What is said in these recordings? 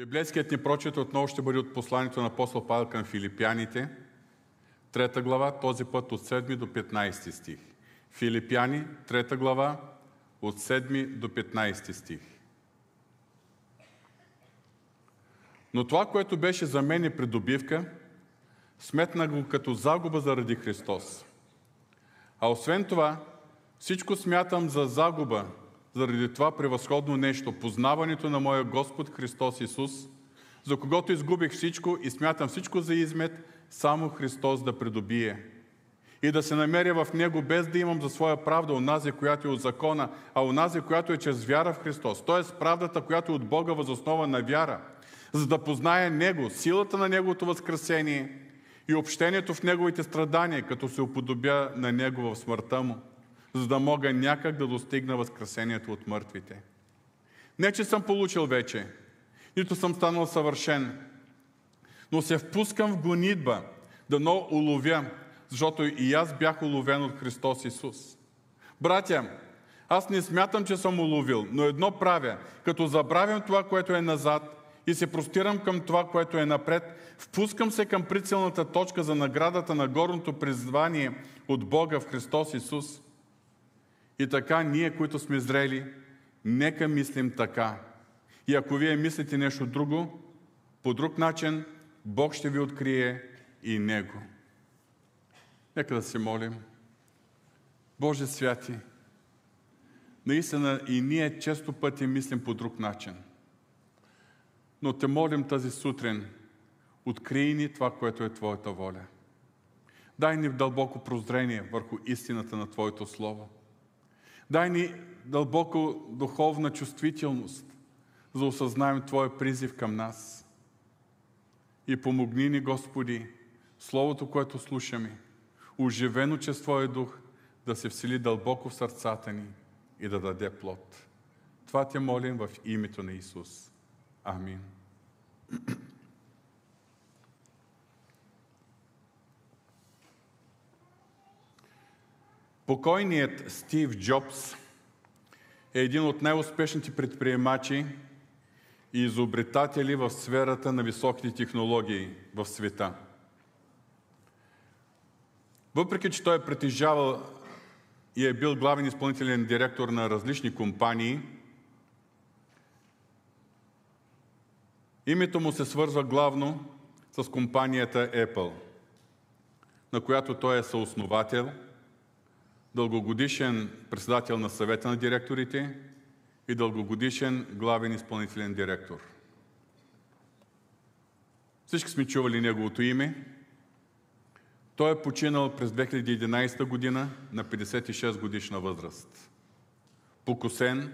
Библейският ни прочет отново ще бъде от посланието на апостол Павел към филипяните, трета глава, този път от 7 до 15 стих. Филипяни, трета глава, от 7 до 15 стих. Но това, което беше за мен е придобивка, сметна го като загуба заради Христос. А освен това, всичко смятам за загуба, заради това превъзходно нещо, познаването на моя Господ Христос Исус, за когото изгубих всичко и смятам всичко за измет, само Христос да придобие. И да се намеря в Него, без да имам за своя правда онази, която е от закона, а онази, която е чрез вяра в Христос. Тоест правдата, която е от Бога възоснова на вяра, за да позная Него, силата на Неговото възкресение и общението в Неговите страдания, като се уподобя на Него в смъртта Му, за да мога някак да достигна възкресението от мъртвите. Не, че съм получил вече, нито съм станал съвършен, но се впускам в гонитба, да но уловя, защото и аз бях уловен от Христос Исус. Братя, аз не смятам, че съм уловил, но едно правя, като забравям това, което е назад и се простирам към това, което е напред, впускам се към прицелната точка за наградата на горното призвание от Бога в Христос Исус. И така, ние, които сме зрели, нека мислим така. И ако вие мислите нещо друго, по друг начин, Бог ще ви открие и Него. Нека да се молим. Боже святи, наистина и ние често пъти мислим по друг начин. Но те молим тази сутрин, открий ни това, което е Твоята воля. Дай ни дълбоко прозрение върху истината на Твоето Слово. Дай ни дълбоко духовна чувствителност, за осъзнаем Твоя призив към нас. И помогни ни, Господи, Словото, което слушаме, оживено чрез Твоя дух, да се всели дълбоко в сърцата ни и да даде плод. Това те молим в името на Исус. Амин. Покойният Стив Джобс е един от най-успешните предприемачи и изобретатели в сферата на високите технологии в света. Въпреки, че той е притежавал и е бил главен изпълнителен директор на различни компании, името му се свързва главно с компанията Apple, на която той е съосновател, дългогодишен председател на съвета на директорите и дългогодишен главен изпълнителен директор. Всички сме чували неговото име. Той е починал през 2011 година на 56 годишна възраст. Покосен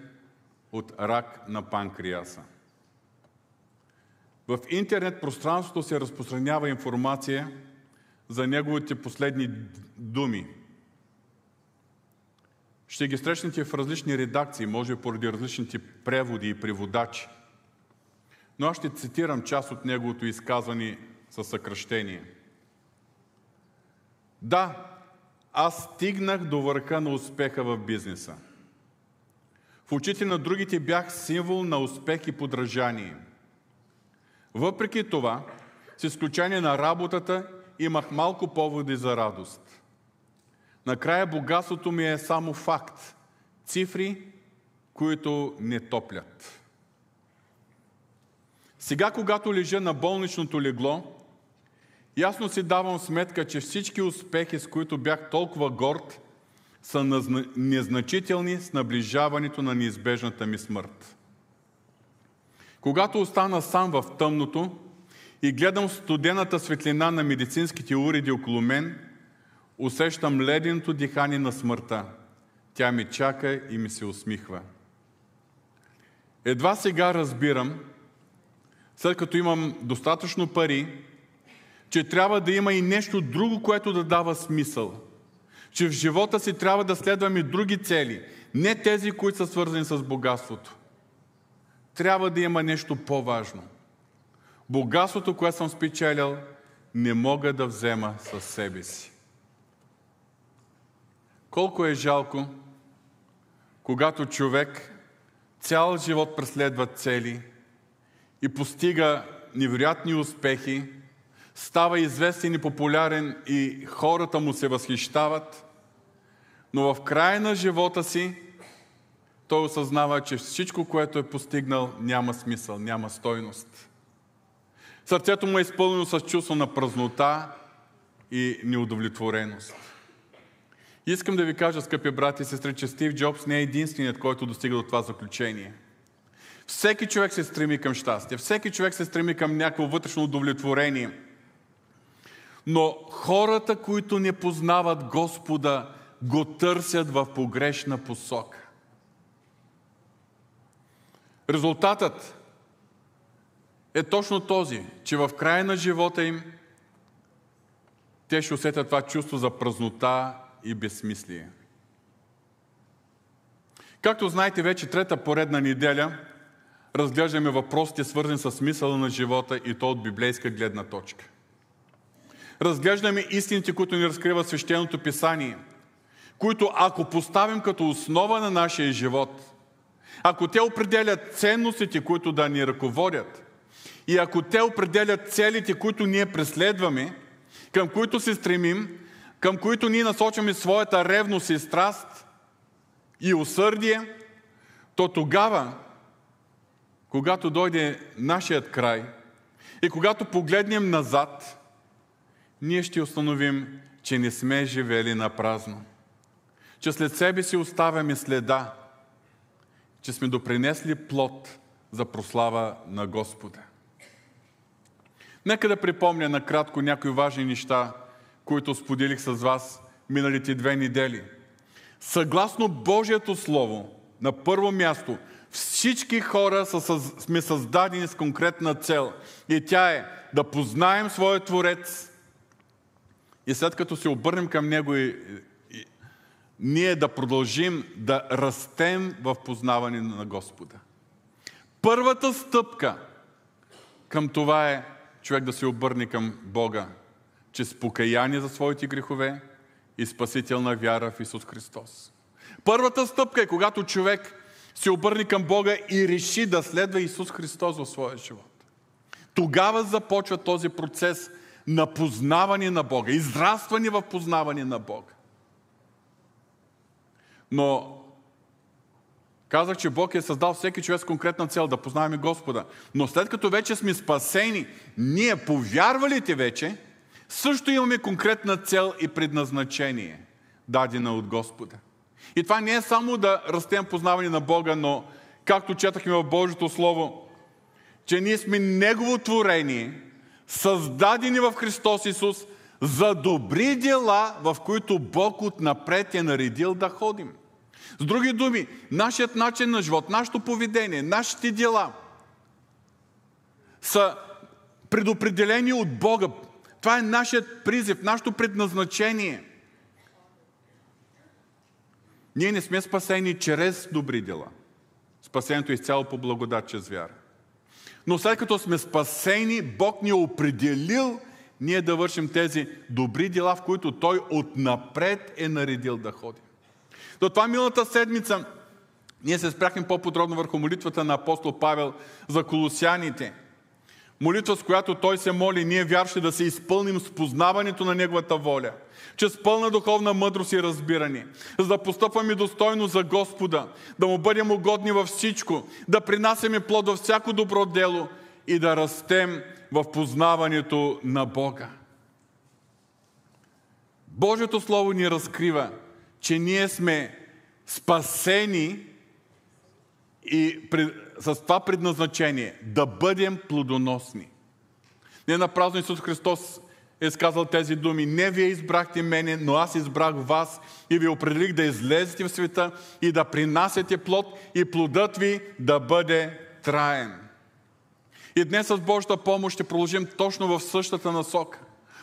от рак на панкреаса. В интернет пространството се разпространява информация за неговите последни думи. Ще ги срещнете в различни редакции, може поради различните преводи и преводачи. Но аз ще цитирам част от неговото изказване със съкръщение. Да, аз стигнах до върха на успеха в бизнеса. В очите на другите бях символ на успех и подражание. Въпреки това, с изключение на работата, имах малко поводи за радост. Накрая богатството ми е само факт. Цифри, които не топлят. Сега, когато лежа на болничното легло, ясно си давам сметка, че всички успехи, с които бях толкова горд, са незначителни с наближаването на неизбежната ми смърт. Когато остана сам в тъмното и гледам студената светлина на медицинските уреди около мен, усещам леденото дихание на смъртта. Тя ми чака и ми се усмихва. Едва сега разбирам, след като имам достатъчно пари, че трябва да има и нещо друго, което да дава смисъл. Че в живота си трябва да следваме други цели, не тези, които са свързани с богатството трябва да има нещо по-важно. Богатството, което съм спечелил, не мога да взема със себе си. Колко е жалко, когато човек цял живот преследва цели и постига невероятни успехи, става известен и популярен и хората му се възхищават, но в края на живота си той осъзнава, че всичко, което е постигнал, няма смисъл, няма стойност. Сърцето му е изпълнено с чувство на празнота и неудовлетвореност. Искам да ви кажа, скъпи брати и сестри, че Стив Джобс не е единственият, който достига до това заключение. Всеки човек се стреми към щастие, всеки човек се стреми към някакво вътрешно удовлетворение. Но хората, които не познават Господа, го търсят в погрешна посока. Резултатът е точно този, че в края на живота им те ще усетят това чувство за празнота и безсмислие. Както знаете, вече трета поредна неделя разглеждаме въпросите, свързани с смисъла на живота и то от библейска гледна точка. Разглеждаме истините, които ни разкрива свещеното писание, които ако поставим като основа на нашия живот, ако те определят ценностите, които да ни ръководят, и ако те определят целите, които ние преследваме, към които се стремим, към които ние насочваме своята ревност и страст и усърдие, то тогава, когато дойде нашият край и когато погледнем назад, ние ще установим, че не сме живели на празно. Че след себе си оставяме следа, че сме допринесли плод за прослава на Господа. Нека да припомня накратко някои важни неща, които споделих с вас миналите две недели. Съгласно Божието Слово, на първо място, всички хора са, сме създадени с конкретна цел. И тя е да познаем своя Творец и след като се обърнем към Него и, и ние да продължим да растем в познаване на Господа. Първата стъпка към това е човек да се обърне към Бога, чрез покаяние за своите грехове и спасителна вяра в Исус Христос. Първата стъпка е когато човек се обърне към Бога и реши да следва Исус Христос в своя живот. Тогава започва този процес на познаване на Бога, израстване в познаване на Бога. Но Казах, че Бог е създал всеки човек с конкретна цел да познаваме Господа. Но след като вече сме спасени, ние, повярвалите вече, също имаме конкретна цел и предназначение, дадена от Господа. И това не е само да растем познаване на Бога, но както четахме в Божието Слово, че ние сме Негово творение, създадени в Христос Исус, за добри дела, в които Бог отнапред е наредил да ходим. С други думи, нашият начин на живот, нашето поведение, нашите дела са предопределени от Бога. Това е нашият призив, нашето предназначение. Ние не сме спасени чрез добри дела. Спасението е изцяло по благодат, чрез вяра. Но след като сме спасени, Бог ни е определил ние да вършим тези добри дела, в които Той отнапред е наредил да ходим. До това милата седмица ние се спряхме по-подробно върху молитвата на апостол Павел за колосяните. Молитва, с която той се моли, ние вярващи да се изпълним с познаването на Неговата воля, чрез пълна духовна мъдрост и разбиране, за да постъпваме достойно за Господа, да му бъдем угодни във всичко, да принасяме плод във всяко добро дело и да растем в познаването на Бога. Божието Слово ни разкрива, че ние сме спасени и с това предназначение да бъдем плодоносни. Не на Исус Христос е сказал тези думи. Не вие избрахте мене, но аз избрах вас и ви определих да излезете в света и да принасяте плод и плодът ви да бъде траен. И днес с Божията помощ ще продължим точно в същата насока.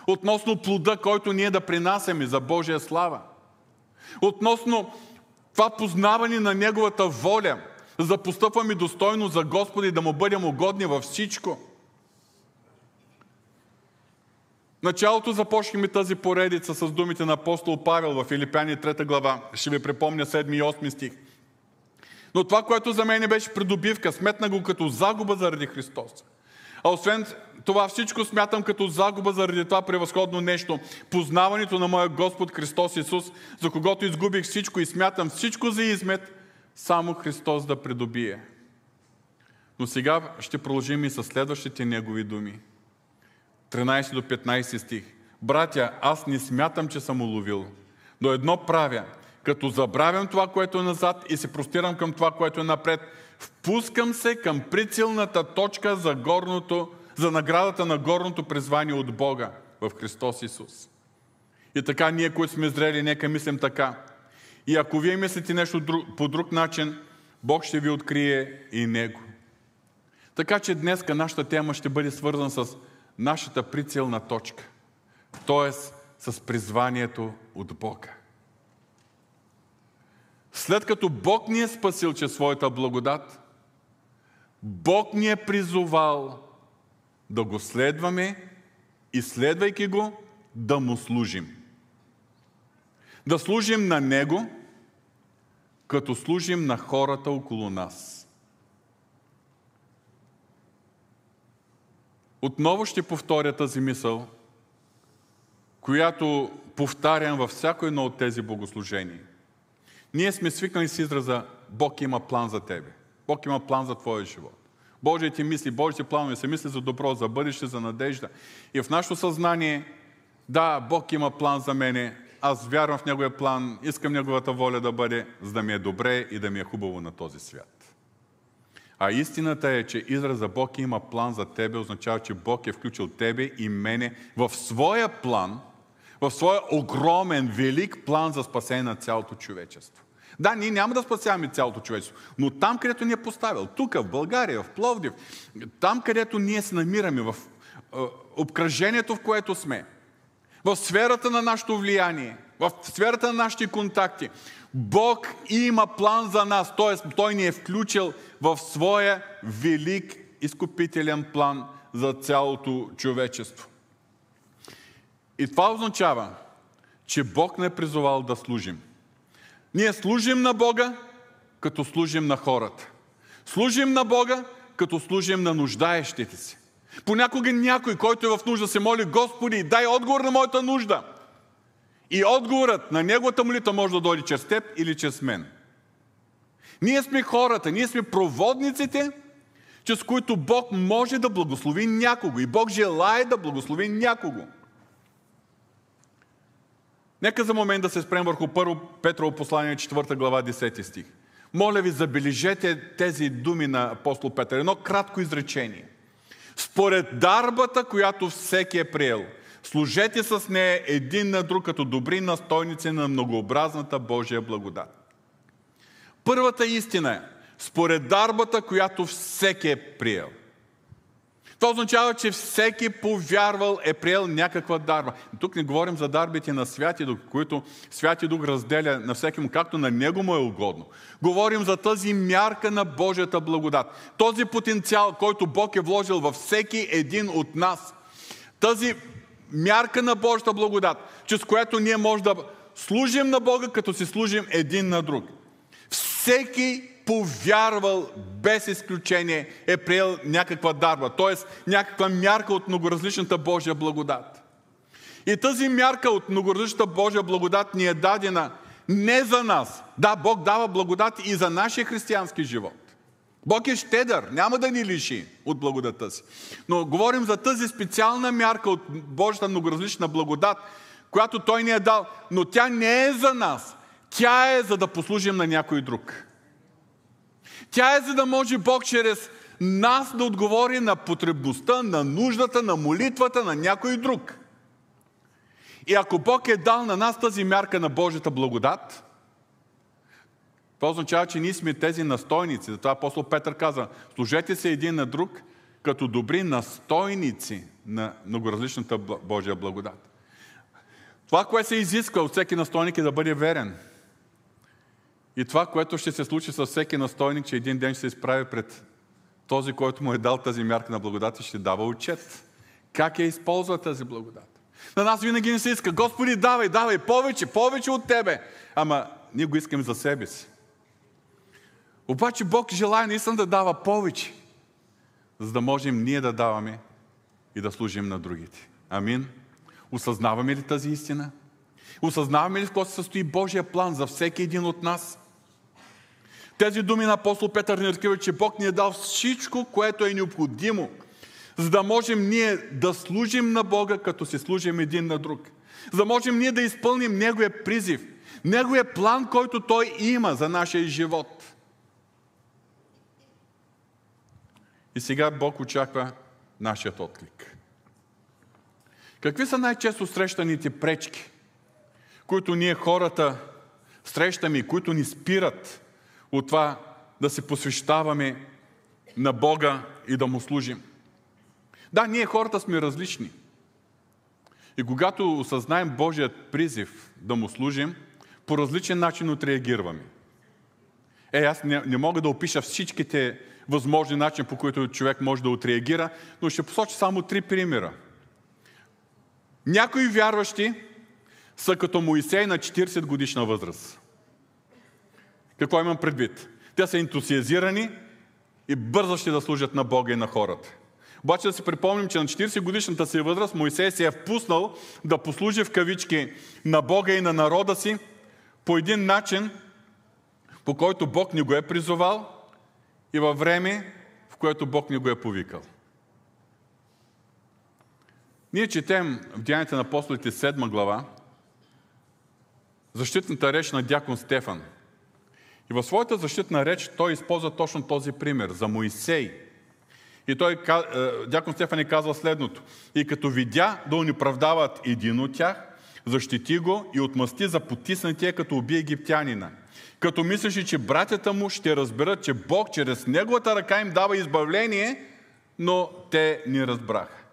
Относно плода, който ние да принасяме за Божия слава – относно това познаване на Неговата воля, за да постъпваме достойно за Господа и да му бъдем угодни във всичко. Началото започнахме тази поредица с думите на апостол Павел в Филипяни 3 глава. Ще ви припомня 7 и 8 стих. Но това, което за мен беше придобивка, сметна го като загуба заради Христос. А освен това всичко смятам като загуба заради това превъзходно нещо. Познаването на моя Господ Христос Исус, за когото изгубих всичко и смятам всичко за измет, само Христос да придобие. Но сега ще продължим и с следващите Негови думи. 13 до 15 стих. Братя, аз не смятам, че съм уловил, но едно правя, като забравям това, което е назад и се простирам към това, което е напред, впускам се към прицелната точка за, горното, за наградата на горното призвание от Бога в Христос Исус. И така ние, които сме зрели, нека мислим така. И ако вие мислите нещо по друг начин, Бог ще ви открие и Него. Така че днес нашата тема ще бъде свързана с нашата прицелна точка, т.е. с призванието от Бога. След като Бог ни е спасил чрез своята благодат, Бог ни е призовал да го следваме и следвайки го, да му служим. Да служим на Него, като служим на хората около нас. Отново ще повторя тази мисъл, която повтарям във всяко едно от тези богослужения. Ние сме свикнали с израза Бог има план за тебе. Бог има план за твоя живот. Божиите мисли, Божиите планове се мисли за добро, за бъдеще, за надежда. И в нашето съзнание, да, Бог има план за мене, аз вярвам в Неговия план, искам Неговата воля да бъде, за да ми е добре и да ми е хубаво на този свят. А истината е, че израза Бог има план за тебе означава, че Бог е включил тебе и мене в своя план, в своя огромен, велик план за спасение на цялото човечество. Да, ние няма да спасяваме цялото човечество, но там, където ни е поставил, тук, в България, в Пловдив, там, където ние се намираме, в обкръжението, в което сме, в сферата на нашето влияние, в сферата на нашите контакти, Бог има план за нас, т.е. Той ни е включил в своя велик изкупителен план за цялото човечество. И това означава, че Бог не е призовал да служим. Ние служим на Бога, като служим на хората. Служим на Бога, като служим на нуждаещите си. Понякога някой, който е в нужда, се моли, Господи, дай отговор на моята нужда. И отговорът на неговата молитва може да дойде чрез теб или чрез мен. Ние сме хората, ние сме проводниците, чрез които Бог може да благослови някого. И Бог желая да благослови някого. Нека за момент да се спрем върху първо Петрово послание, 4 глава, 10 стих. Моля ви, забележете тези думи на апостол Петър. Едно кратко изречение. Според дарбата, която всеки е приел, служете с нея един на друг като добри настойници на многообразната Божия благодат. Първата истина е, според дарбата, която всеки е приел – това означава, че всеки повярвал е приел някаква дарба. Тук не говорим за дарбите на Святи Дух, които Святи Дух разделя на всеки му, както на него му е угодно. Говорим за тази мярка на Божията благодат. Този потенциал, който Бог е вложил във всеки един от нас. Тази мярка на Божията благодат, чрез която ние можем да служим на Бога, като си служим един на друг. Всеки повярвал без изключение, е приел някаква дарба, т.е. някаква мярка от многоразличната Божия благодат. И тази мярка от многоразличната Божия благодат ни е дадена не за нас. Да, Бог дава благодат и за нашия християнски живот. Бог е щедър, няма да ни лиши от благодата си. Но говорим за тази специална мярка от Божията многоразлична благодат, която Той ни е дал, но тя не е за нас. Тя е за да послужим на някой друг. Тя е за да може Бог чрез нас да отговори на потребността, на нуждата, на молитвата на някой друг. И ако Бог е дал на нас тази мярка на Божията благодат, това означава, че ние сме тези настойници. Затова апостол Петър каза, служете се един на друг, като добри настойници на многоразличната Божия благодат. Това, което се изисква от всеки настойник е да бъде верен – и това, което ще се случи с всеки настойник, че един ден ще се изправи пред този, който му е дал тази мярка на благодат и ще дава отчет. Как е използва тази благодат? На нас винаги не се иска, Господи, давай, давай, повече, повече от Тебе. Ама ние го искаме за себе си. Обаче Бог желая наистина да дава повече за да можем ние да даваме и да служим на другите. Амин. Осъзнаваме ли тази истина? Осъзнаваме ли в какво се състои Божия план за всеки един от нас? Тези думи на апостол Петър ни разкриват, че Бог ни е дал всичко, което е необходимо, за да можем ние да служим на Бога, като се служим един на друг. За да можем ние да изпълним Неговия призив, Неговия план, който Той има за нашия живот. И сега Бог очаква нашият отклик. Какви са най-често срещаните пречки, които ние хората срещаме и които ни спират от това да се посвещаваме на Бога и да му служим? Да, ние хората сме различни. И когато осъзнаем Божият призив да му служим, по различен начин отреагираме. Е, аз не, не мога да опиша всичките възможни начини, по които човек може да отреагира, но ще посоча само три примера. Някои вярващи са като Моисей на 40 годишна възраст. Какво имам предвид? Те са ентусиазирани и бързащи да служат на Бога и на хората. Обаче да си припомним, че на 40 годишната си възраст Моисей се е впуснал да послужи в кавички на Бога и на народа си по един начин, по който Бог ни го е призовал и във време, в което Бог ни го е повикал. Ние четем в Деяните на апостолите 7 глава защитната реч на дякон Стефан. И в своята защитна реч той използва точно този пример за Моисей. И той, е, дякон Стефан е казва следното. И като видя да униправдават един от тях, защити го и отмъсти за потиснатия, като уби египтянина – като мислеше, че братята му ще разберат, че Бог чрез неговата ръка им дава избавление, но те не разбраха.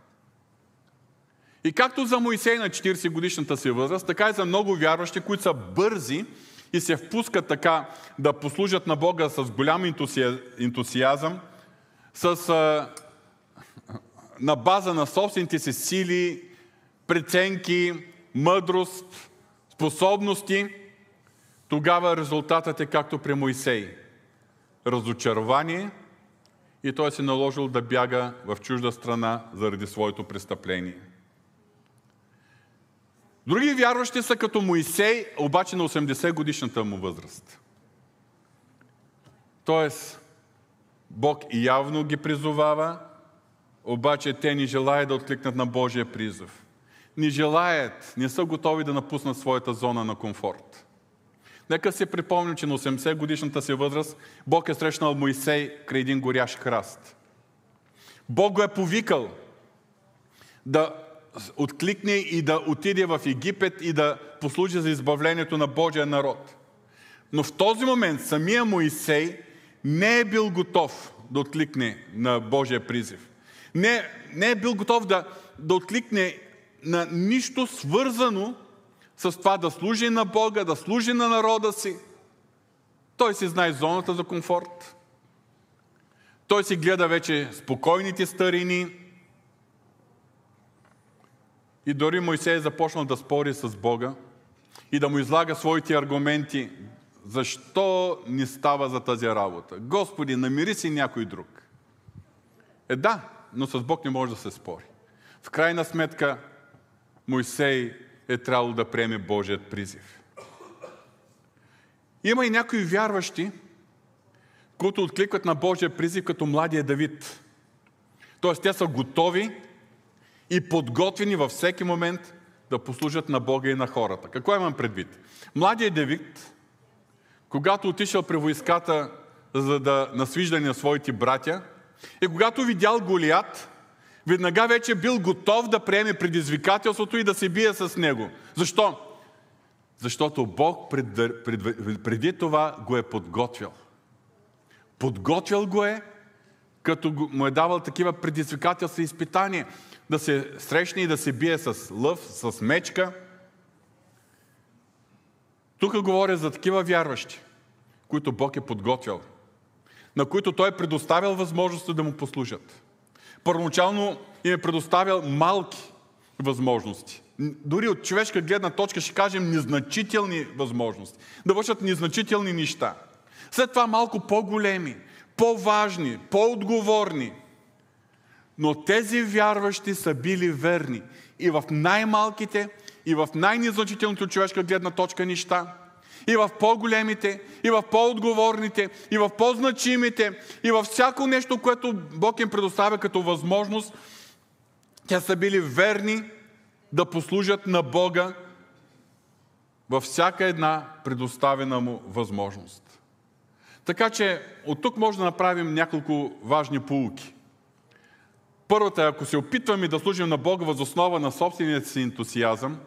И както за Моисей на 40 годишната си възраст, така и за много вярващи, които са бързи и се впускат така да послужат на Бога с голям ентусиазъм, с, а, на база на собствените си сили, преценки, мъдрост, способности – тогава резултатът е както при Моисей. Разочарование и той се наложил да бяга в чужда страна заради своето престъпление. Други вярващи са като Моисей, обаче на 80 годишната му възраст. Тоест, Бог явно ги призовава, обаче те не желаят да откликнат на Божия призов. Не желаят, не са готови да напуснат своята зона на комфорт. Нека си припомним, че на 80 годишната си възраст Бог е срещнал Моисей край един горящ храст. Бог го е повикал да откликне и да отиде в Египет и да послужи за избавлението на Божия народ. Но в този момент самия Моисей не е бил готов да откликне на Божия призив. Не, не е бил готов да, да откликне на нищо свързано с това да служи на Бога, да служи на народа си. Той си знае зоната за комфорт. Той си гледа вече спокойните старини. И дори Мойсей е започнал да спори с Бога и да му излага своите аргументи. Защо ни става за тази работа? Господи, намири си някой друг. Е да, но с Бог не може да се спори. В крайна сметка Мойсей е трябвало да приеме Божият призив. Има и някои вярващи, които откликват на Божия призив като младия Давид. Тоест, те са готови и подготвени във всеки момент да послужат на Бога и на хората. Какво имам предвид? Младият Давид, когато отишъл при войската за да насвиждане на своите братя, и когато видял Голият, веднага вече бил готов да приеме предизвикателството и да се бие с него. Защо? Защото Бог пред, пред, преди това го е подготвил. Подготвил го е, като му е давал такива предизвикателства и изпитания. Да се срещне и да се бие с лъв, с мечка. Тук говоря за такива вярващи, които Бог е подготвил, на които Той е предоставил възможности да му послужат. Първоначално им е предоставял малки възможности. Дори от човешка гледна точка ще кажем незначителни възможности. Да вършат незначителни неща. След това малко по-големи, по-важни, по-отговорни. Но тези вярващи са били верни и в най-малките, и в най-незначителните от човешка гледна точка неща, и в по-големите, и в по-отговорните, и в по-значимите, и във всяко нещо, което Бог им предоставя като възможност, те са били верни да послужат на Бога във всяка една предоставена му възможност. Така че от тук може да направим няколко важни полуки. Първата е, ако се опитваме да служим на Бога въз основа на собствения си ентусиазъм,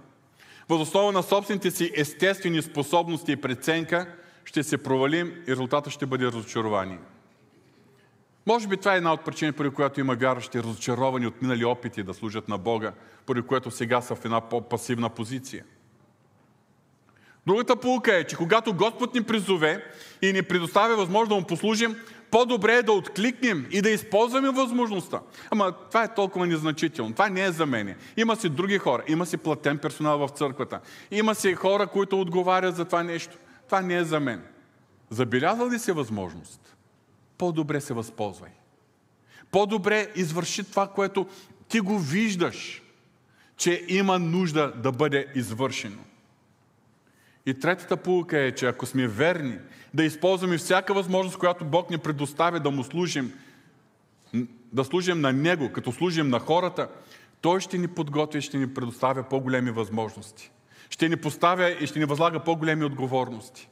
въз основа на собствените си естествени способности и преценка, ще се провалим и резултатът ще бъде разочарование. Може би това е една от причини, поради която има вярващи разочаровани от минали опити да служат на Бога, поради което сега са в една по-пасивна позиция. Другата полука е, че когато Господ ни призове и ни предоставя възможност да му послужим, по-добре е да откликнем и да използваме възможността. Ама това е толкова незначително. Това не е за мене. Има си други хора. Има си платен персонал в църквата. Има си хора, които отговарят за това нещо. Това не е за мен. Забелязал ли си възможност? По-добре се възползвай. По-добре извърши това, което ти го виждаш, че има нужда да бъде извършено. И третата полука е, че ако сме верни, да използваме всяка възможност, която Бог ни предоставя да му служим, да служим на Него, като служим на хората, Той ще ни подготви и ще ни предоставя по-големи възможности. Ще ни поставя и ще ни възлага по-големи отговорности.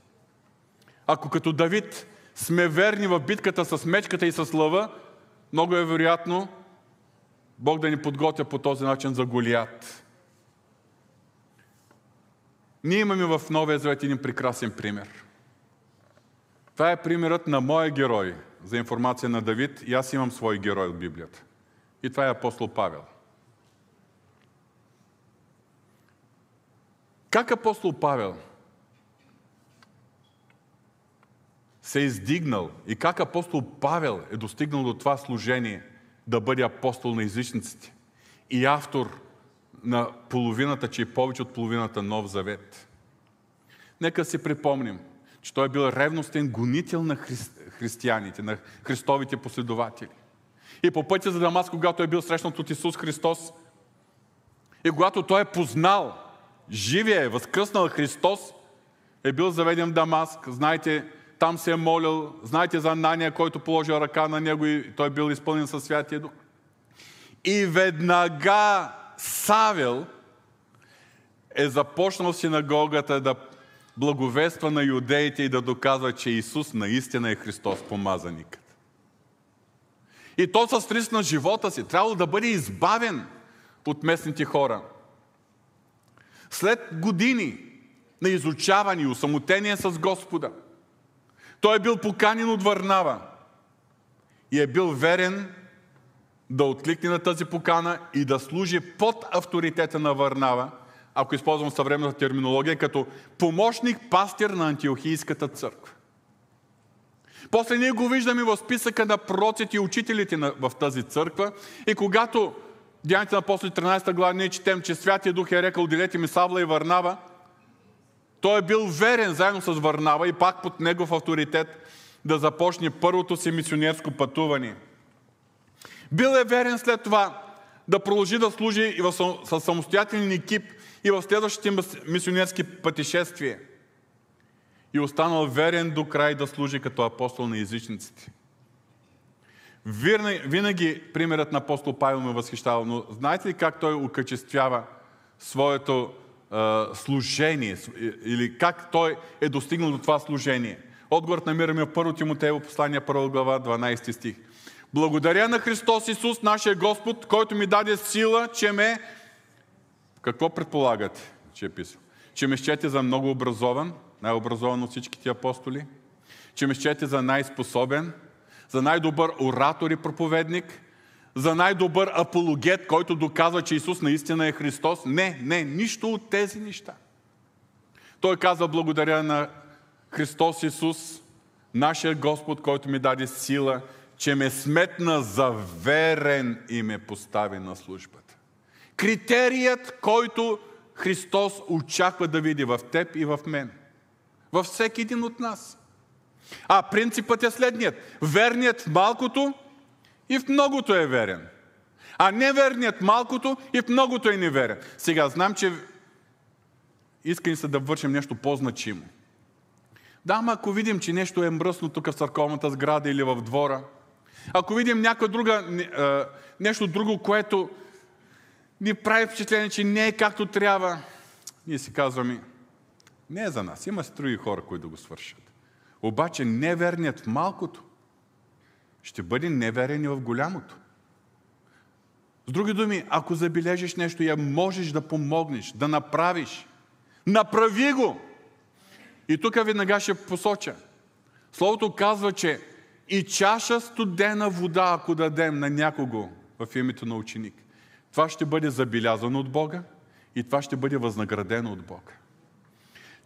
Ако като Давид сме верни в битката с мечката и с лъва, много е вероятно Бог да ни подготвя по този начин за Голият. Ние имаме в Новия Завет един прекрасен пример. Това е примерът на моя герой за информация на Давид и аз имам свой герой от Библията. И това е апостол Павел. Как апостол Павел се е издигнал и как апостол Павел е достигнал до това служение да бъде апостол на езичниците и автор на половината, че е повече от половината Нов Завет. Нека си припомним, че той е бил ревностен гонител на хри... християните, на Христовите последователи. И по пътя за Дамас, когато е бил срещнат от Исус Христос, и когато той е познал живия, е възкръснал Христос, е бил заведен в Дамаск. Знаете, там се е молил. Знаете за Нания, който положил ръка на него и той бил изпълнен със Святия Дух. И веднага Савел е започнал синагогата да благовества на юдеите и да доказва, че Исус наистина е Христос, помазаникът. И то с риск на живота си трябвало да бъде избавен от местните хора. След години на изучаване и усамотение с Господа, той е бил поканен от Върнава и е бил верен да откликне на тази покана и да служи под авторитета на Върнава, ако използвам съвременната терминология, като помощник пастир на Антиохийската църква. После ние го виждаме в списъка на пророците и учителите в тази църква. И когато Деяните на после 13 глава ние четем, че Святия Дух е рекал, отделете ми Савла и Върнава, той е бил верен заедно с Върнава и пак под негов авторитет да започне първото си мисионерско пътуване – бил е верен след това да продължи да служи и със самостоятелен екип и в следващите мисионерски пътешествия. И останал верен до край да служи като апостол на езичниците. Винаги примерът на апостол Павел ме възхищава, но знаете ли как той окачествява своето е, служение или как той е достигнал до това служение? Отговорът намираме в 1 Тимотеево послание, 1 глава, 12 стих. Благодаря на Христос Исус, нашия Господ, който ми даде сила, че ме... Какво предполагате, че е писал? Че ме щете за много образован, най-образован от всичките апостоли, че ме щете за най-способен, за най-добър оратор и проповедник, за най-добър апологет, който доказва, че Исус наистина е Христос. Не, не, нищо от тези неща. Той казва благодаря на Христос Исус, нашия Господ, който ми даде сила, че ме сметна за верен и ме постави на службата. Критерият, който Христос очаква да види в теб и в мен. Във всеки един от нас. А принципът е следният. Верният в малкото и в многото е верен. А неверният малкото и в многото е неверен. Сега, знам, че искани се да вършим нещо по-значимо. Да, ама ако видим, че нещо е мръсно тук в църковната сграда или в двора, ако видим някоя друга, нещо друго, което ни прави впечатление, че не е както трябва, ние си казваме, не е за нас. Има си други хора, които да го свършат. Обаче неверният в малкото ще бъде неверен и в голямото. С други думи, ако забележиш нещо, я можеш да помогнеш, да направиш. Направи го! И тук веднага ще посоча. Словото казва, че и чаша студена вода, ако дадем на някого в името на ученик, това ще бъде забелязано от Бога и това ще бъде възнаградено от Бога.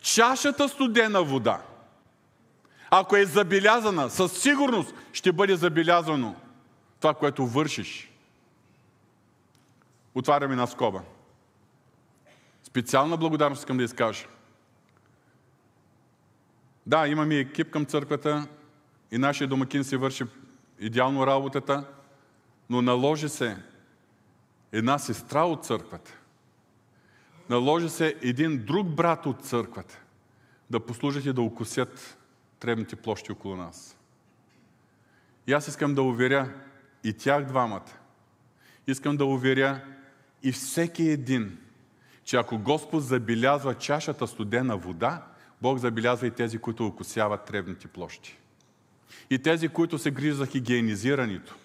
Чашата студена вода, ако е забелязана, със сигурност ще бъде забелязано това, което вършиш. Отваряме една скоба. Специална благодарност искам да изкажа. Да, имаме екип към църквата и нашия домакин си върши идеално работата, но наложи се една сестра от църквата, наложи се един друг брат от църквата да послужат и да укусят требните площи около нас. И аз искам да уверя и тях двамата. Искам да уверя и всеки един, че ако Господ забелязва чашата студена вода, Бог забелязва и тези, които окусяват требните площи. И тези, които се грижат за хигиенизирането.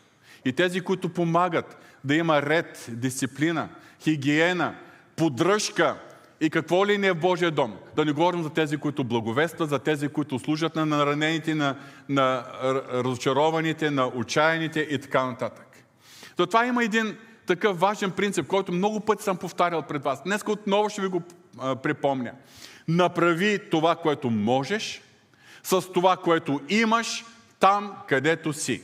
И тези, които помагат да има ред, дисциплина, хигиена, поддръжка и какво ли не е в Божия дом. Да не говорим за тези, които благовестват, за тези, които служат на наранените, на, на разочарованите, на отчаяните и така нататък. това има един такъв важен принцип, който много пъти съм повтарял пред вас. Днес отново ще ви го а, припомня. Направи това, което можеш, с това, което имаш, там, където си.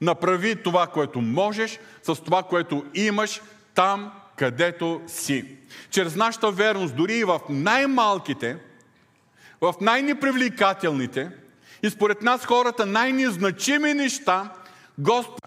Направи това, което можеш, с това, което имаш, там, където си. Чрез нашата верност, дори и в най-малките, в най-непривлекателните и според нас хората най-незначими неща, Господ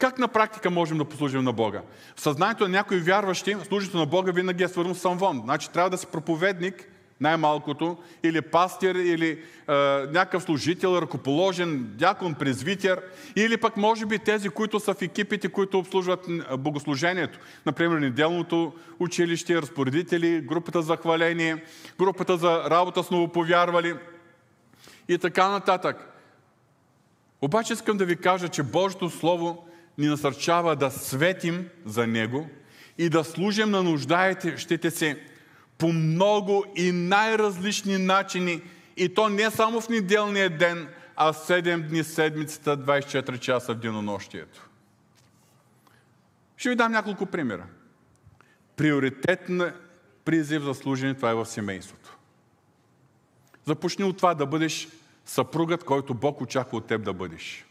как на практика можем да послужим на Бога? В съзнанието на някои вярващи, служител на Бога винаги е свързано с самвон. Значи трябва да си проповедник, най-малкото, или пастир, или е, някакъв служител, ръкоположен, дякон, презвитер, или пък може би тези, които са в екипите, които обслужват богослужението. Например, неделното училище, разпоредители, групата за хваление, групата за работа с новоповярвали и така нататък. Обаче искам да ви кажа, че Божието Слово ни насърчава да светим за Него и да служим на нуждаещите се по много и най-различни начини, и то не само в неделния ден, а 7 дни седмицата, 24 часа в денонощието. Ще ви дам няколко примера. Приоритетна призив за служение, това е в семейството. Започни от това да бъдеш съпругът, който Бог очаква от теб да бъдеш.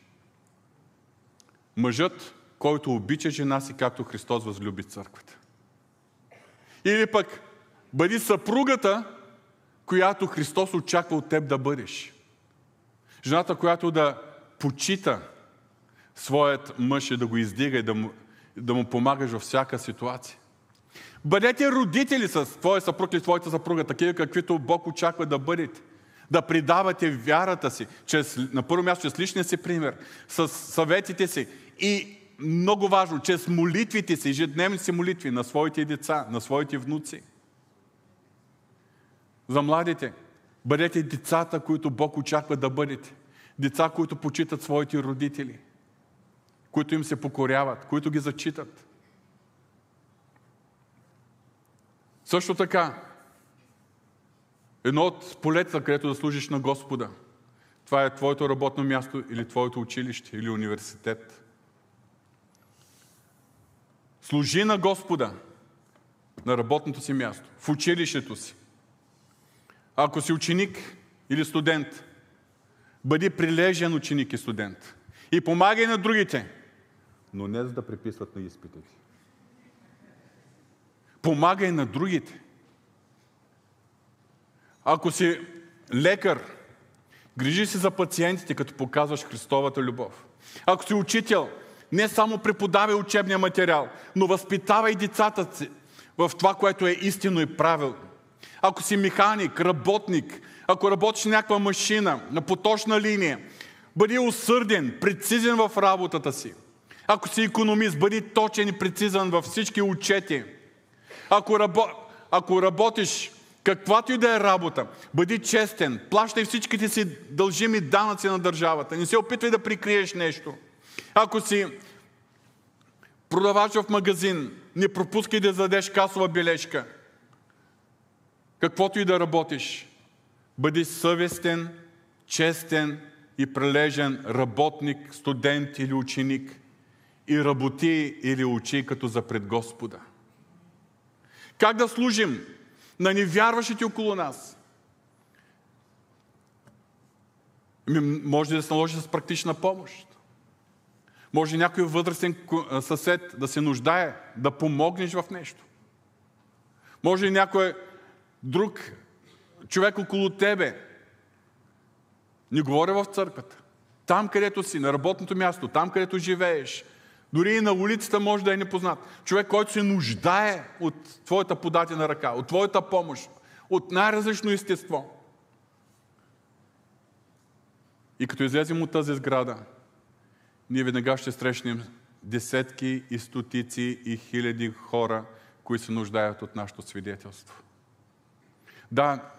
Мъжът, който обича жена си, както Христос възлюби църквата. Или пък бъди съпругата, която Христос очаква от теб да бъдеш. Жената, която да почита своят мъж и да го издига и да му, да му помагаш във всяка ситуация. Бъдете родители с твоя съпруг или твоята съпруга, такива каквито Бог очаква да бъдете. Да придавате вярата си, чрез, на първо място чрез личния си пример, с съветите си и много важно, чрез молитвите си, ежедневните си молитви на своите деца, на своите внуци. За младите, бъдете децата, които Бог очаква да бъдете. Деца, които почитат своите родители, които им се покоряват, които ги зачитат. Също така, едно от полета, където да служиш на Господа, това е твоето работно място или твоето училище или университет. Служи на Господа на работното си място, в училището си. Ако си ученик или студент, бъди прилежен ученик и студент. И помагай на другите, но не за да приписват на изпитите. Помагай на другите. Ако си лекар, грижи се за пациентите, като показваш Христовата любов. Ако си учител, не само преподавай учебния материал, но възпитавай децата си в това, което е истинно и правилно. Ако си механик, работник, ако работиш на някаква машина, на поточна линия, бъди усърден, прецизен в работата си. Ако си економист, бъди точен и прецизен във всички учети. Ако, рабо... ако работиш каквато и да е работа, бъди честен, плащай всичките си дължими данъци на държавата. Не се опитвай да прикриеш нещо. Ако си продавач в магазин, не пропускай да зададеш касова бележка. Каквото и да работиш, бъди съвестен, честен и прилежен работник, студент или ученик и работи или учи като за пред Господа. Как да служим на невярващите около нас? Ами, може да се наложи с практична помощ. Може някой възрастен съсед да се нуждае, да помогнеш в нещо. Може някой друг човек около тебе. Не говоря в църквата. Там, където си, на работното място, там, където живееш, дори и на улицата може да е непознат. Човек, който се нуждае от твоята податена ръка, от твоята помощ, от най-различно естество. И като излезем от тази сграда, ние веднага ще срещнем десетки и стотици и хиляди хора, които се нуждаят от нашето свидетелство. Да,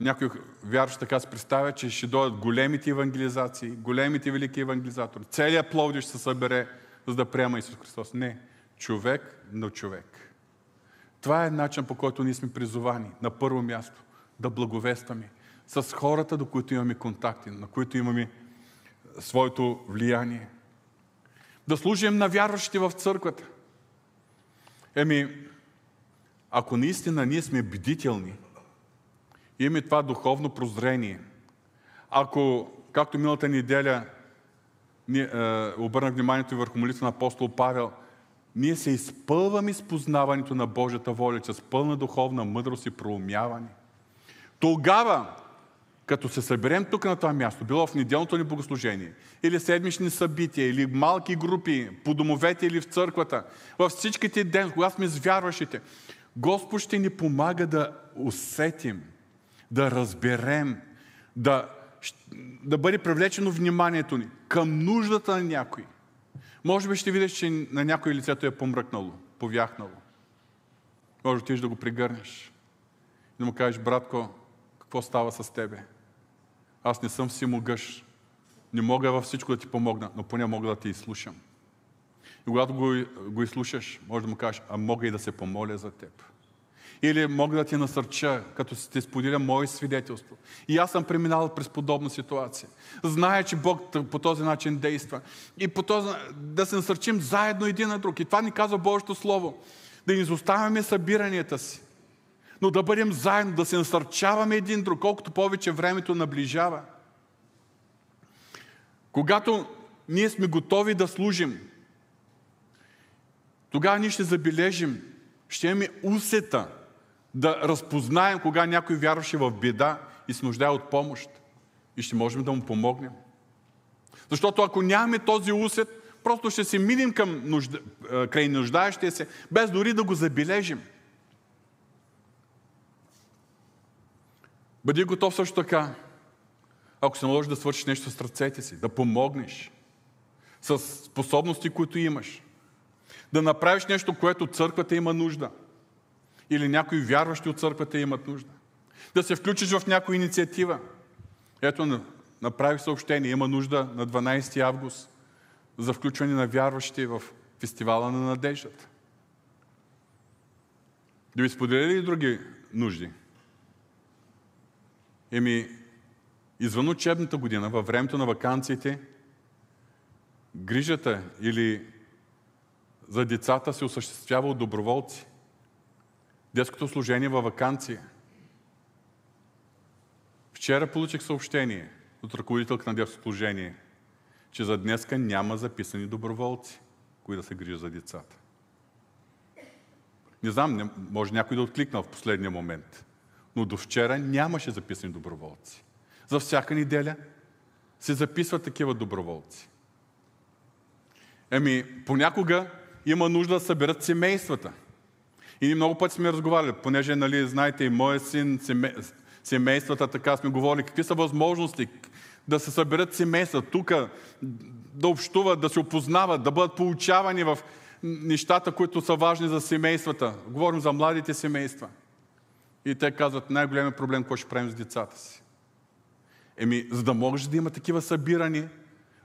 някой вярващ така се представя, че ще дойдат големите евангелизации, големите велики евангелизатори. Целият Пловдив ще се събере, за да приема Исус Христос. Не. Човек на човек. Това е начин по който ние сме призовани на първо място да благовестваме с хората, до които имаме контакти, на които имаме своето влияние. Да служим на вярващите в църквата. Еми, ако наистина ние сме бдителни, имаме това духовно прозрение, ако, както миналата неделя ние, е, обърнах вниманието върху молитва на апостол Павел, ние се изпълваме с познаването на Божията воля, с пълна духовна мъдрост и проумяване. Тогава като се съберем тук на това място, било в неделното ни богослужение, или седмични събития, или малки групи, по домовете или в църквата, във всичките ден, когато сме с вярващите, Господ ще ни помага да усетим, да разберем, да, да бъде привлечено вниманието ни към нуждата на някой. Може би ще видиш, че на някой лицето е помръкнало, повяхнало. Може да да го пригърнеш. И да му кажеш, братко, какво става с тебе? Аз не съм всемогъщ. Не мога във всичко да ти помогна, но поне мога да ти изслушам. И когато го, го изслушаш, може да му кажеш, а мога и да се помоля за теб. Или мога да ти насърча, като ти споделя мое свидетелство. И аз съм преминал през подобна ситуация. Зная, че Бог по този начин действа. И по този, да се насърчим заедно един на друг. И това ни казва Божието Слово. Да ни изоставяме събиранията си но да бъдем заедно, да се насърчаваме един друг, колкото повече времето наближава. Когато ние сме готови да служим, тогава ние ще забележим, ще имаме усета да разпознаем кога някой вярваше в беда и се нуждае от помощ. И ще можем да му помогнем. Защото ако нямаме този усет, просто ще се минем към нужда, край нуждаещия се, без дори да го забележим. Бъди готов също така, ако се наложи да свършиш нещо с ръцете си, да помогнеш с способности, които имаш. Да направиш нещо, което църквата има нужда. Или някои вярващи от църквата имат нужда. Да се включиш в някоя инициатива. Ето, направих съобщение. Има нужда на 12 август за включване на вярващи в фестивала на надеждата. Да ви споделя ли други нужди? Еми, извън учебната година, във времето на вакансиите, грижата или за децата се осъществява от доброволци. Детското служение във вакансия. Вчера получих съобщение от ръководителка на детското служение, че за днеска няма записани доброволци, които да се грижат за децата. Не знам, може някой да откликнал в последния момент. Но до вчера нямаше записани доброволци. За всяка неделя се записват такива доброволци. Еми, понякога има нужда да съберат семействата. И ние много пъти сме разговаряли, понеже, нали, знаете, и моят син, семе... семействата, така сме говорили, какви са възможности да се съберат семейства тук, да общуват, да се опознават, да бъдат получавани в нещата, които са важни за семействата. Говорим за младите семейства. И те казват, най-големият проблем, какво ще правим с децата си. Еми, за да можеш да има такива събирания,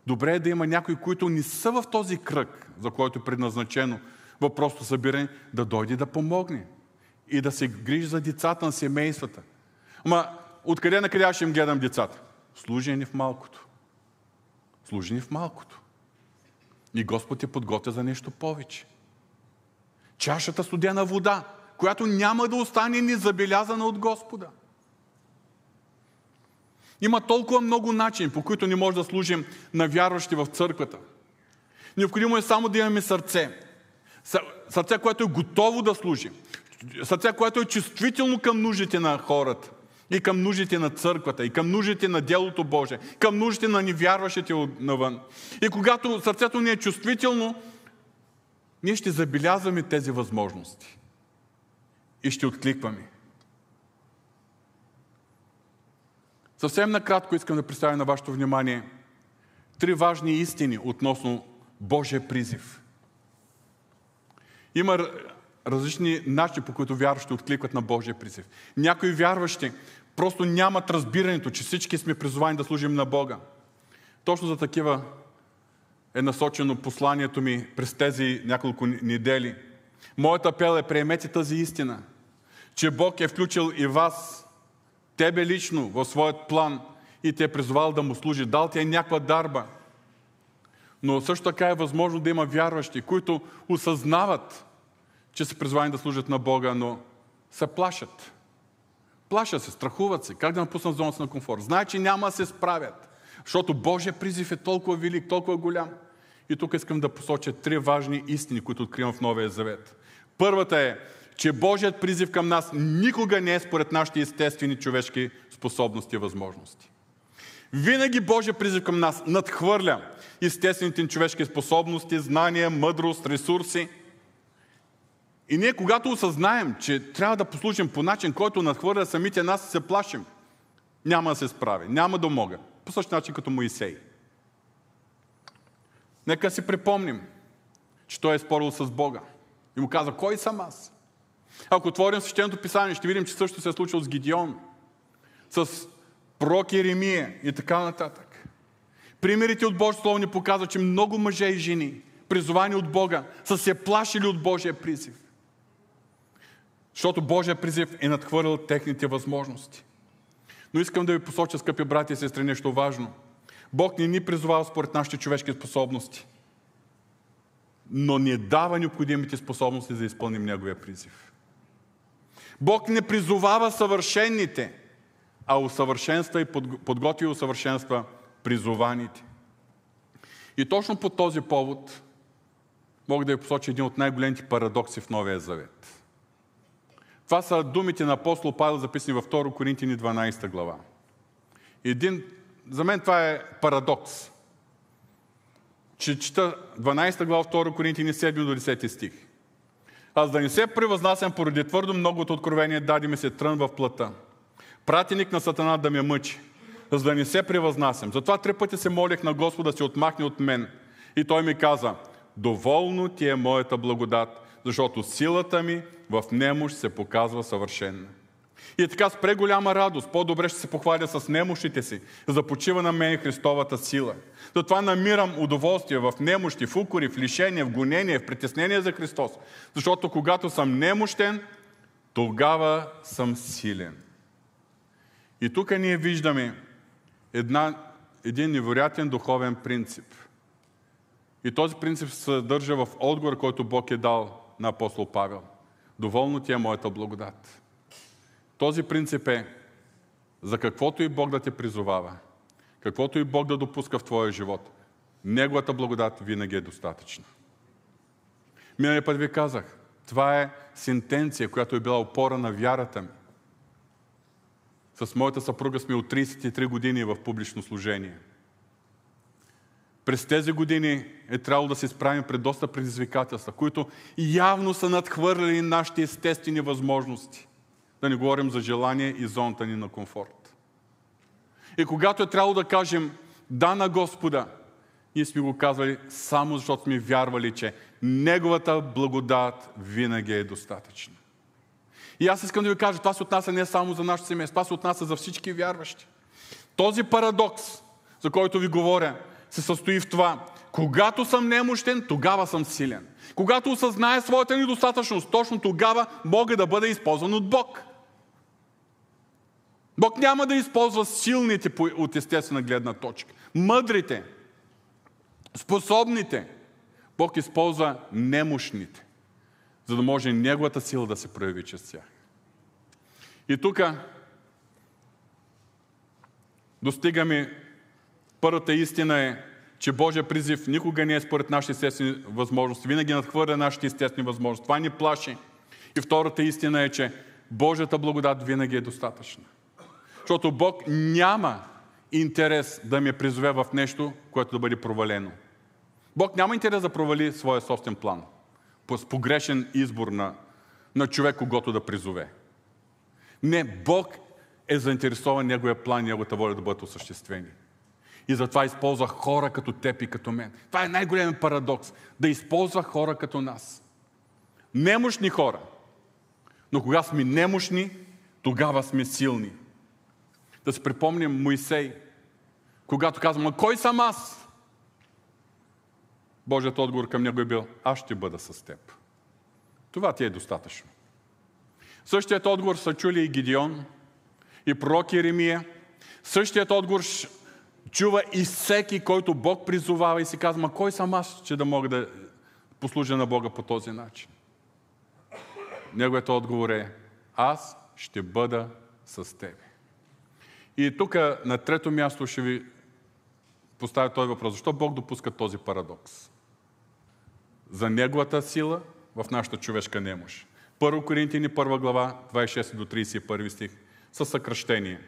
добре е да има някои, които не са в този кръг, за който е предназначено въпросто събиране, да дойде да помогне и да се грижи за децата на семействата. Ама, откъде на къде ще им гледам децата? Служени в малкото. Служени в малкото. И Господ те подготвя за нещо повече. Чашата студена вода, която няма да остане незабелязана от Господа. Има толкова много начини, по които не може да служим на вярващи в църквата. Необходимо е само да имаме сърце. Сърце, което е готово да служи. Сърце, което е чувствително към нуждите на хората. И към нуждите на църквата, и към нуждите на делото Божие, към нуждите на невярващите навън. И когато сърцето ни е чувствително, ние ще забелязваме тези възможности. И ще откликваме. Съвсем накратко искам да представя на вашето внимание три важни истини относно Божия призив. Има различни начини, по които вярващи откликват на Божия призив. Някои вярващи просто нямат разбирането, че всички сме призовани да служим на Бога. Точно за такива е насочено посланието ми през тези няколко недели. Моят апел е приемете тази истина, че Бог е включил и вас, тебе лично, в своят план и те е призвал да му служи. Дал ти е някаква дарба. Но също така е възможно да има вярващи, които осъзнават, че са призвани да служат на Бога, но се плашат. Плашат се, страхуват се. Как да напуснат зоната на комфорт? Знаят, че няма да се справят. Защото Божия призив е толкова велик, толкова голям. И тук искам да посоча три важни истини, които откривам в Новия Завет. Първата е, че Божият призив към нас никога не е според нашите естествени човешки способности и възможности. Винаги Божия призив към нас надхвърля естествените човешки способности, знания, мъдрост, ресурси. И ние, когато осъзнаем, че трябва да послужим по начин, който надхвърля самите нас, се плашим. Няма да се справи, няма да мога. По същия начин като Моисей. Нека си припомним, че той е спорил с Бога. И му каза, кой съм аз? Ако отворим свещеното писание, ще видим, че също се е случило с Гидеон, с пророк Еремия и така нататък. Примерите от Божието Слово ни показват, че много мъже и жени, призовани от Бога, са се плашили от Божия призив. Защото Божия призив е надхвърлял техните възможности. Но искам да ви посоча, скъпи брати и сестри, нещо важно. Бог не ни призовава според нашите човешки способности, но ни дава необходимите способности за да изпълним Неговия призив. Бог не призовава съвършените, а усъвършенства и подготви и усъвършенства призованите. И точно по този повод мога да ви посоча един от най-големите парадокси в Новия Завет – това са думите на апостол Павел, записани във 2 Коринтини 12 глава. Един, за мен това е парадокс. Че чета 12 глава 2 Коринтини 7 до 10 стих. Аз да не се превъзнасям поради твърдо многото откровение, даде ми се трън в плътта. Пратеник на Сатана да ме мъчи, за да не се превъзнасям. Затова три пъти се молих на Господа да се отмахне от мен. И той ми каза, доволно ти е моята благодат, защото силата ми в немощ се показва съвършенна. И така с преголяма радост, по-добре ще се похваля с немощите си, за почива на мен Христовата сила. Затова намирам удоволствие в немощи, в укори, в лишение, в гонение, в притеснение за Христос. Защото когато съм немощен, тогава съм силен. И тук ние виждаме една, един невероятен духовен принцип. И този принцип се съдържа в отговор, който Бог е дал на апостол Павел. Доволно ти е моята благодат. Този принцип е за каквото и Бог да те призовава, каквото и Бог да допуска в твоя живот, Неговата благодат винаги е достатъчна. Миналия път ви казах, това е сентенция, която е била опора на вярата ми. С моята съпруга сме от 33 години в публично служение. През тези години е трябвало да се справим пред доста предизвикателства, които явно са надхвърляли нашите естествени възможности. Да не говорим за желание и зоната ни на комфорт. И когато е трябвало да кажем да на Господа, ние сме го казвали само защото сме вярвали, че Неговата благодат винаги е достатъчна. И аз искам да ви кажа, това се отнася не само за нашето семейство, това се отнася за всички вярващи. Този парадокс, за който ви говоря, се състои в това. Когато съм немощен, тогава съм силен. Когато осъзная своята недостатъчност, точно тогава мога да бъда използван от Бог. Бог няма да използва силните от естествена гледна точка. Мъдрите, способните. Бог използва немощните, за да може Неговата сила да се прояви чрез тях. И тук достигаме първата истина е, че Божия призив никога не е според нашите естествени възможности, винаги надхвърля нашите естествени възможности. Това ни плаши. И втората истина е, че Божията благодат винаги е достатъчна. Защото Бог няма интерес да ме призове в нещо, което да бъде провалено. Бог няма интерес да провали своя собствен план. С погрешен избор на, на човек, когото да призове. Не, Бог е заинтересован Неговия план Неговата воля да бъдат осъществени. И затова използва хора като теб и като мен. Това е най-големият парадокс. Да използва хора като нас. Немощни хора. Но кога сме немощни, тогава сме силни. Да се припомним Моисей, когато казвам, а кой съм аз? Божият отговор към него е бил, аз ще бъда с теб. Това ти е достатъчно. Същият отговор са чули и Гидеон, и пророк Еремия. Същият отговор чува и всеки, който Бог призовава и си казва, ма кой съм аз, че да мога да послужа на Бога по този начин? Неговият отговор е, аз ще бъда с тебе. И тук на трето място ще ви поставя този въпрос. Защо Бог допуска този парадокс? За Неговата сила в нашата човешка немощ. Първо Коринтини, първа глава, 26 до 31 стих, със съкръщение.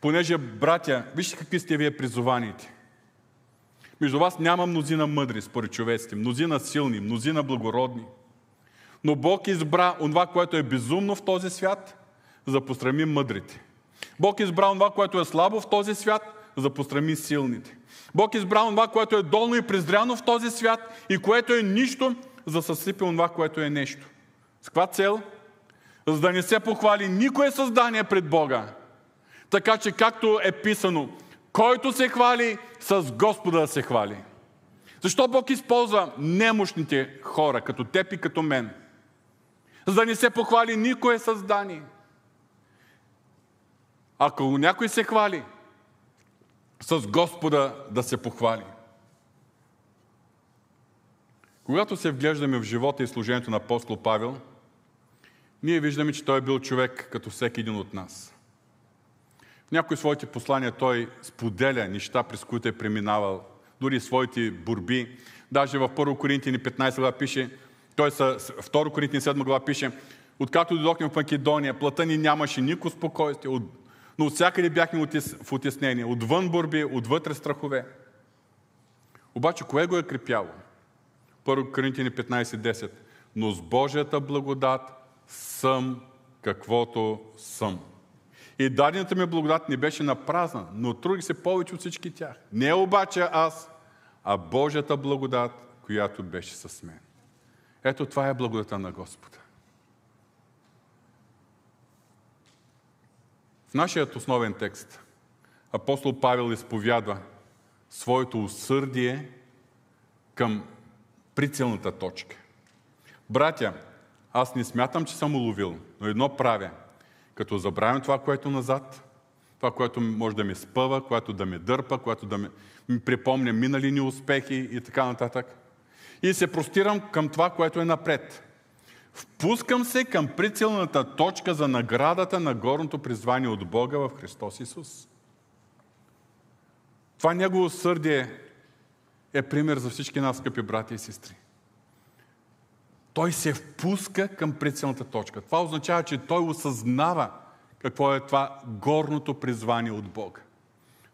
Понеже, братя, вижте какви сте вие призованите. Между вас няма мнозина мъдри, според човеците, мнозина силни, мнозина благородни. Но Бог избра онова, което е безумно в този свят, за да пострами мъдрите. Бог избра това, което е слабо в този свят, за да пострами силните. Бог избра това, което е долно и презряно в този свят и което е нищо, за да съсипе това, което е нещо. С каква цел? За да не се похвали никое създание пред Бога. Така че, както е писано, който се хвали, с Господа да се хвали. Защо Бог използва немощните хора, като теб и като мен? За да не се похвали никое създание – ако някой се хвали, с Господа да се похвали. Когато се вглеждаме в живота и служението на апостол Павел, ние виждаме, че той е бил човек като всеки един от нас. Някои своите послания той споделя неща, през които е преминавал, дори своите борби. Даже в 1 Коринтини 15 глава пише, той са, 2 Коринтини 7 глава пише, откакто дойдохме в Македония, плата ни нямаше нико спокойствие, от но от всякъде бяхме в отеснение. Отвън борби, отвътре страхове. Обаче, кое го е крепяло? Първо Коринтини 15.10. Но с Божията благодат съм каквото съм. И дадената ми благодат не беше на празна, но трудих се повече от всички тях. Не обаче аз, а Божията благодат, която беше с мен. Ето това е благодата на Господа. нашият основен текст апостол Павел изповядва своето усърдие към прицелната точка. Братя, аз не смятам, че съм уловил, но едно правя. Като забравям това, което е назад, това, което може да ме спъва, което да ме дърпа, което да ме, ми припомня минали ни успехи и така нататък. И се простирам към това, което е напред. Впускам се към прицелната точка за наградата на горното призвание от Бога в Христос Исус. Това Негово сърдие е пример за всички нас, скъпи брати и сестри. Той се впуска към прицелната точка. Това означава, че той осъзнава какво е това горното призвание от Бога.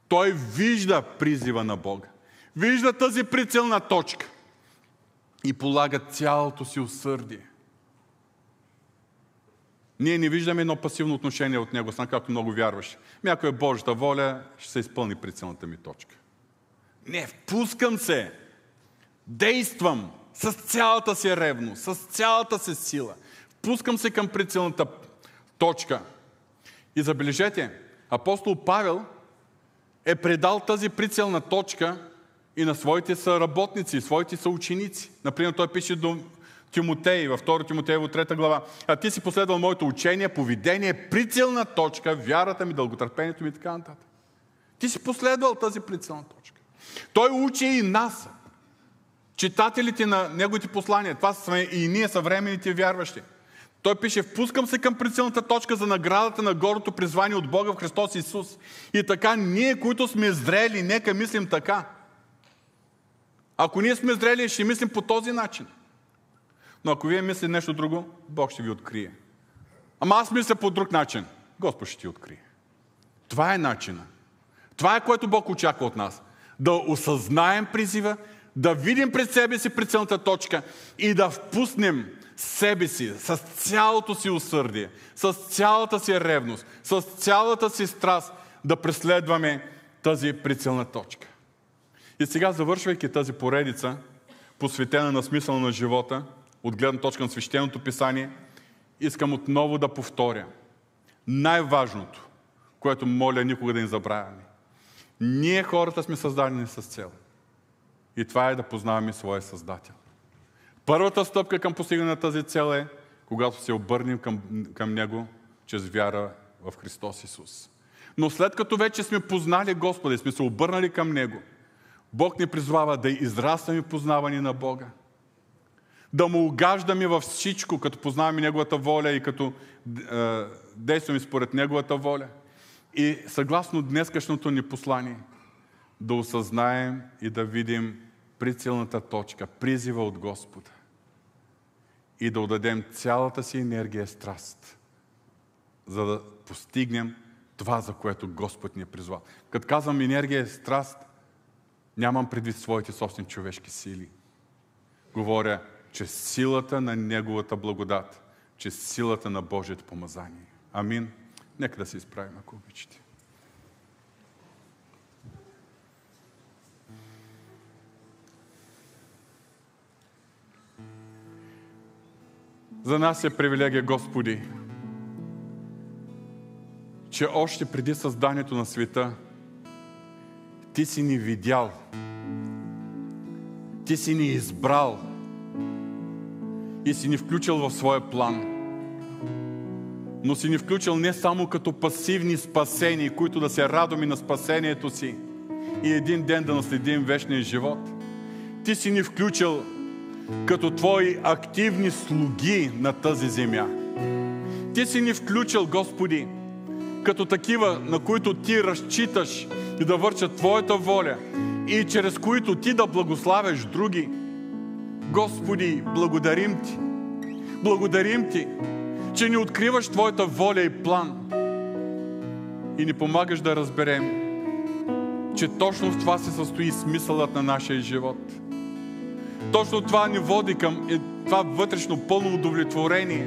Той вижда призива на Бога. вижда тази прицелна точка и полага цялото си усърдие. Ние не виждаме едно пасивно отношение от Него, знам както много вярваш. Мяко е Божията воля, ще се изпълни прицелната ми точка. Не, впускам се, действам с цялата си ревност, с цялата си сила. Впускам се към прицелната точка. И забележете, апостол Павел е предал тази прицелна точка и на своите съработници, своите съученици. Например, той пише до Тимотей, във 2 Тимотеево 3 глава. А ти си последвал моето учение, поведение, прицелна точка, вярата ми, дълготърпението ми и така нататък. Ти си последвал тази прицелна точка. Той учи и нас, читателите на неговите послания. Това сме и ние, съвременните вярващи. Той пише, впускам се към прицелната точка за наградата на горото призвание от Бога в Христос Исус. И така, ние, които сме зрели, нека мислим така. Ако ние сме зрели, ще мислим по този начин. Но ако вие мислите нещо друго, Бог ще ви открие. Ама аз мисля по друг начин. Господ ще ти открие. Това е начина. Това е което Бог очаква от нас. Да осъзнаем призива, да видим пред себе си прицелната точка и да впуснем себе си с цялото си усърдие, с цялата си ревност, с цялата си страст да преследваме тази прицелна точка. И сега, завършвайки тази поредица, посветена на смисъл на живота, от гледна точка на свещеното писание, искам отново да повторя. Най-важното, което моля никога да не забравяме. Ние хората сме създадени с цел. И това е да познаваме своя Създател. Първата стъпка към постигане на тази цел е, когато се обърнем към, към Него, чрез вяра в Христос Исус. Но след като вече сме познали Господа и сме се обърнали към Него, Бог ни призвава да израстваме познавани на Бога, да му угаждаме във всичко, като познаваме Неговата воля и като е, действаме според Неговата воля. И съгласно днескашното ни послание, да осъзнаем и да видим прицелната точка, призива от Господа. И да отдадем цялата си енергия страст, за да постигнем това, за което Господ ни е призвал. Като казвам енергия и страст, нямам предвид своите собствени човешки сили. Говоря, че силата на Неговата благодат, че силата на Божието помазание. Амин. Нека да се изправим, ако обичате. За нас е привилегия, Господи, че още преди създанието на света Ти си ни видял, Ти си ни избрал и си ни включил в своя план. Но си ни включил не само като пасивни спасени, които да се радваме на спасението си и един ден да наследим вечния живот. Ти си ни включил като Твои активни слуги на тази земя. Ти си ни включил, Господи, като такива, на които Ти разчиташ и да вършат Твоята воля и чрез които Ти да благославяш други. Господи, благодарим Ти. Благодарим Ти, че ни откриваш Твоята воля и план и ни помагаш да разберем, че точно в това се състои смисълът на нашия живот – точно това ни води към това вътрешно пълно удовлетворение.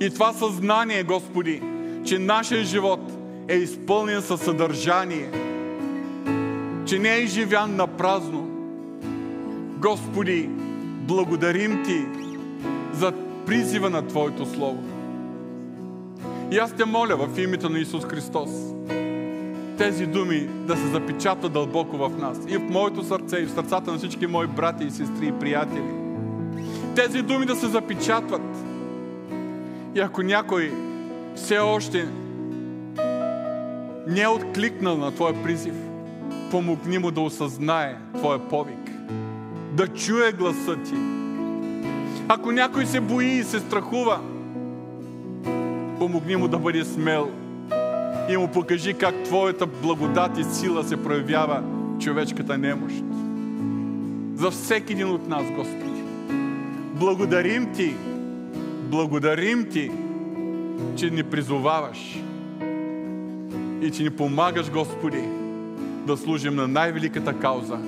И това съзнание, Господи, че нашия живот е изпълнен със съдържание, че не е изживян на празно. Господи, благодарим Ти за призива на Твоето Слово. И аз те моля в името на Исус Христос, тези думи да се запечатат дълбоко в нас. И в моето сърце, и в сърцата на всички мои брати и сестри и приятели. Тези думи да се запечатват. И ако някой все още не е откликнал на Твоя призив, помогни му да осъзнае Твоя повик, да чуе гласа Ти. Ако някой се бои и се страхува, помогни му да бъде смел и му покажи как Твоята благодат и сила се проявява човешката немощ. За всеки един от нас, Господи. Благодарим Ти, благодарим Ти, че ни призоваваш и че ни помагаш, Господи, да служим на най-великата кауза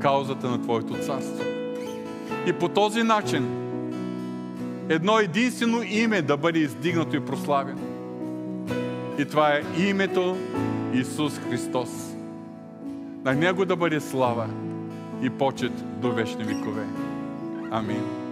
каузата на Твоето царство. И по този начин едно единствено име да бъде издигнато и прославено. И това е името Исус Христос. На Него да бъде слава и почет до вечни векове. Амин.